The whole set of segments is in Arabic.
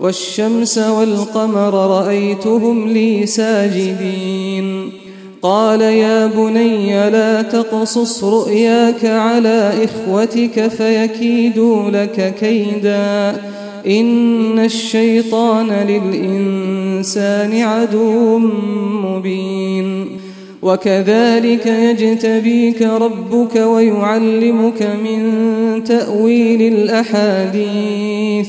والشمس والقمر رأيتهم لي ساجدين. قال يا بني لا تقصص رؤياك على إخوتك فيكيدوا لك كيدا. إن الشيطان للإنسان عدو مبين. وكذلك يجتبيك ربك ويعلمك من تأويل الأحاديث.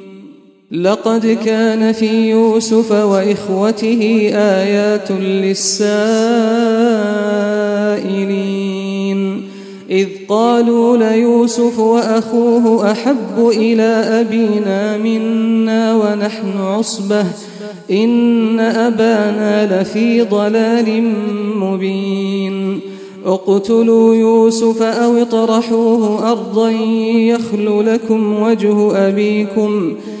لقد كان في يوسف وإخوته آيات للسائلين. إذ قالوا ليوسف وأخوه أحب إلى أبينا منا ونحن عصبة. إن أبانا لفي ضلال مبين. اقتلوا يوسف أو اطرحوه أرضا يخل لكم وجه أبيكم ۖ.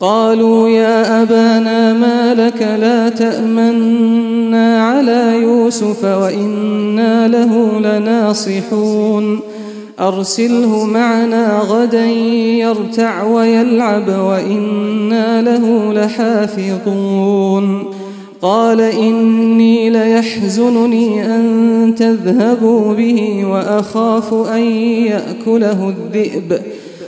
قالوا يا أبانا ما لك لا تأمنا على يوسف وإنا له لناصحون. أرسله معنا غدا يرتع ويلعب وإنا له لحافظون. قال إني ليحزنني أن تذهبوا به وأخاف أن يأكله الذئب.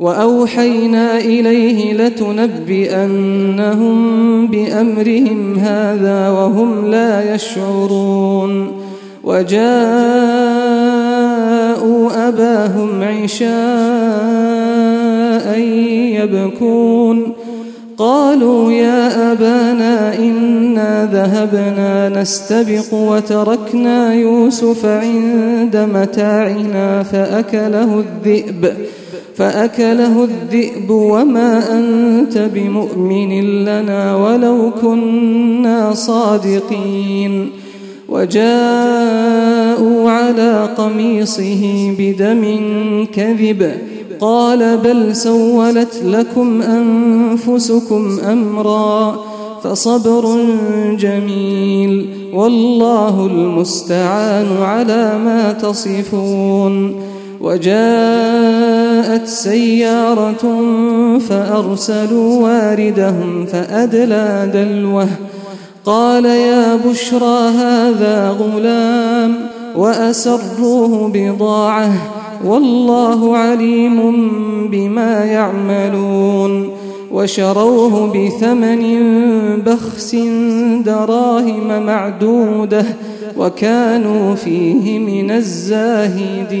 وأوحينا إليه لتنبئنهم بأمرهم هذا وهم لا يشعرون وجاءوا أباهم عشاء يبكون قالوا يا أبانا إنا ذهبنا نستبق وتركنا يوسف عند متاعنا فأكله الذئب فأكله الذئب وما أنت بمؤمن لنا ولو كنا صادقين وجاءوا على قميصه بدم كذب قال بل سولت لكم أنفسكم أمرا فصبر جميل والله المستعان على ما تصفون وجاءت سيارة فأرسلوا واردهم فأدلى دلوه. قال يا بشرى هذا غلام وأسروه بضاعة والله عليم بما يعملون. وشروه بثمن بخس دراهم معدودة وكانوا فيه من الزاهدين.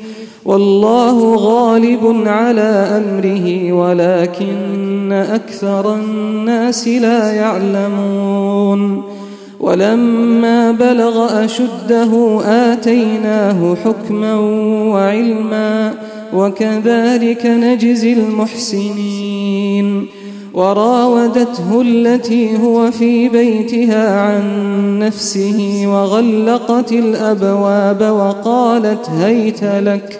والله غالب على أمره ولكن أكثر الناس لا يعلمون. ولما بلغ أشده آتيناه حكما وعلما وكذلك نجزي المحسنين. وراودته التي هو في بيتها عن نفسه وغلقت الأبواب وقالت هيت لك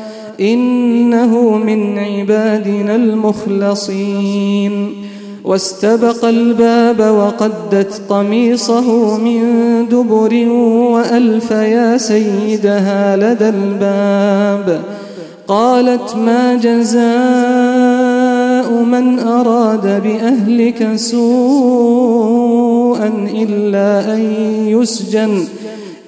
إنه من عبادنا المخلصين. واستبق الباب وقدت قميصه من دبر وألف يا سيدها لدى الباب. قالت ما جزاء من أراد بأهلك سوءا إلا أن يسجن.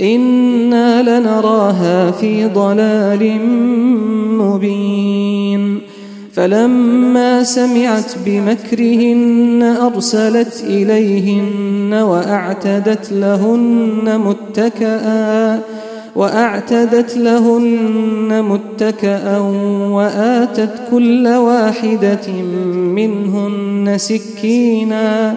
إنا لنراها في ضلال مبين فلما سمعت بمكرهن أرسلت إليهن وأعتدت لهن متكئا وأعتدت لهن متكأ وآتت كل واحدة منهن سكيناً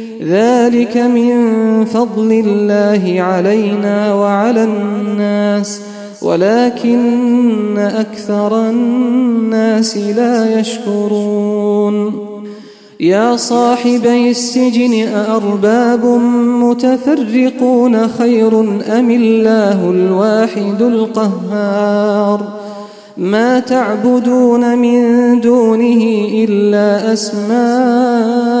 ذلك من فضل الله علينا وعلى الناس ولكن أكثر الناس لا يشكرون. يا صاحبي السجن أأرباب متفرقون خير أم الله الواحد القهار؟ ما تعبدون من دونه إلا أسماء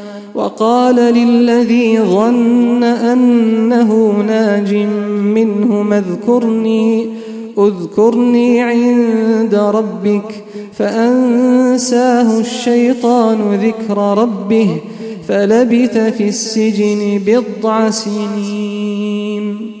وقال للذي ظن أنه ناج منه اذكرني اذكرني عند ربك فأنساه الشيطان ذكر ربه فلبث في السجن بضع سنين.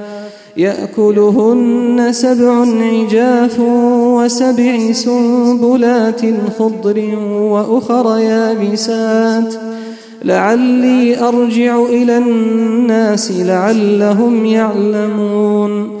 يأكلهن سبع عجاف وسبع سنبلات خضر وأخر يابسات. لعلي أرجع إلى الناس لعلهم يعلمون.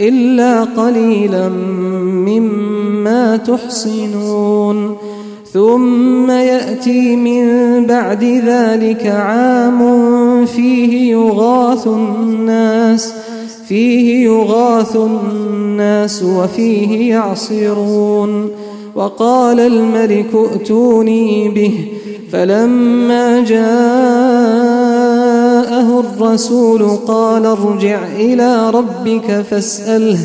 إلا قليلا مما تحصنون ثم يأتي من بعد ذلك عام فيه يغاث الناس فيه يغاث الناس وفيه يعصرون. وقال الملك ائتوني به فلما الرسول قال ارجع إلى ربك فاسأله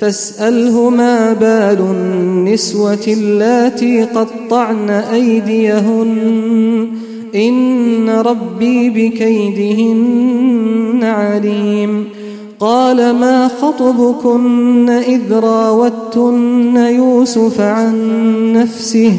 فاسأله ما بال النسوة اللاتي قطعن أيديهن إن ربي بكيدهن عليم. قال ما خطبكن إذ راوتن يوسف عن نفسه؟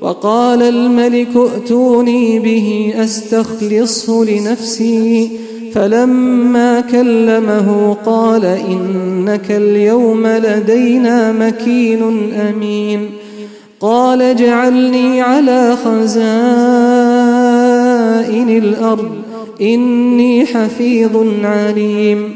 وقال الملك ائتوني به أستخلصه لنفسي. فلما كلمه قال إنك اليوم لدينا مكين أمين. قال اجعلني على خزائن الأرض. إني حفيظ عليم.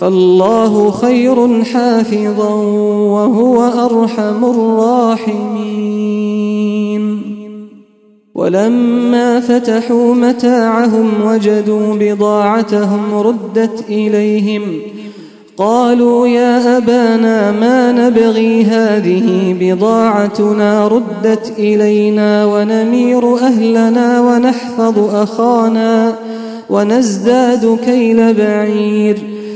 فالله خير حافظا وهو أرحم الراحمين. ولما فتحوا متاعهم وجدوا بضاعتهم ردت إليهم قالوا يا أبانا ما نبغي هذه بضاعتنا؟ ردت إلينا ونمير أهلنا ونحفظ أخانا ونزداد كيل بعير.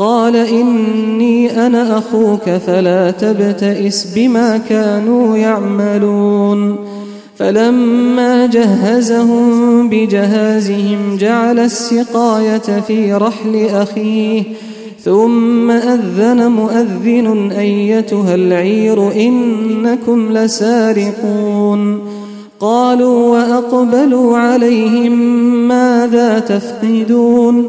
قال إني أنا أخوك فلا تبتئس بما كانوا يعملون. فلما جهزهم بجهازهم جعل السقاية في رحل أخيه ثم أذن مؤذن أيتها العير إنكم لسارقون. قالوا وأقبلوا عليهم ماذا تفقدون؟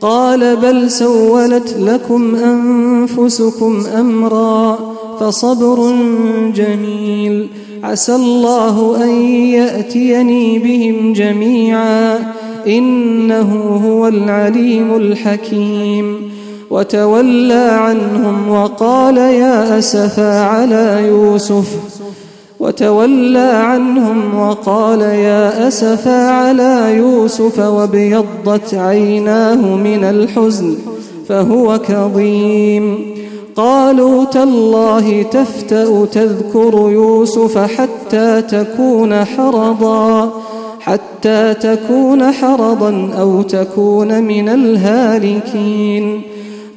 قال بل سولت لكم أنفسكم أمرا فصبر جميل. عسى الله أن يأتيني بهم جميعا. إنه هو العليم الحكيم. وتولى عنهم وقال يا أسفا على يوسف. وتولى عنهم وقال يا أسفا على يوسف وابيضت عيناه من الحزن فهو كظيم. قالوا تالله تفتأ تذكر يوسف حتى تكون حرضا حتى تكون حرضا أو تكون من الهالكين.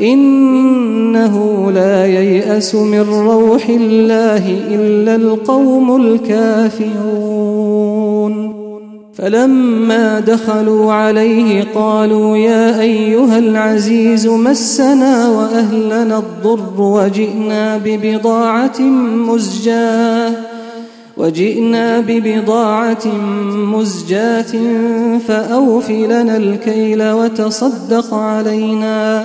إنه لا ييأس من روح الله إلا القوم الكافرون. فلما دخلوا عليه قالوا يا أيها العزيز مسنا وأهلنا الضر وجئنا ببضاعة مزجاة وجئنا ببضاعة مزجاة فأوف لنا الكيل وتصدق علينا.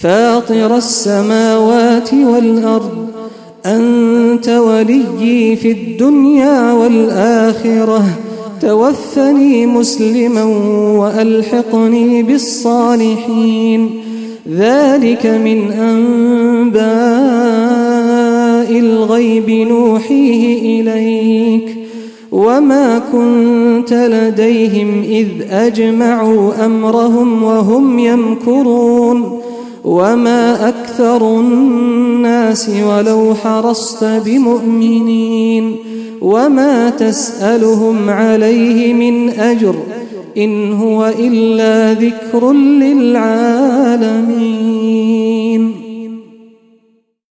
فاطر السماوات والأرض أنت وليي في الدنيا والآخرة. توفني مسلما وألحقني بالصالحين. ذلك من أنباء الغيب نوحيه إليك. وما كنت لديهم إذ أجمعوا أمرهم وهم يمكرون. وما أكثر الناس ولو حرصت بمؤمنين وما تسألهم عليه من أجر إن هو إلا ذكر للعالمين